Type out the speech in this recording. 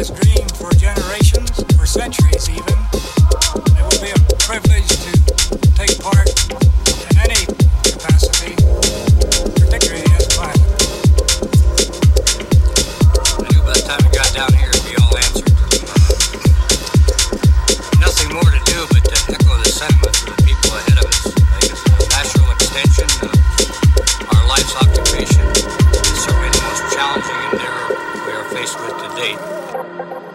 has dreamed with to date.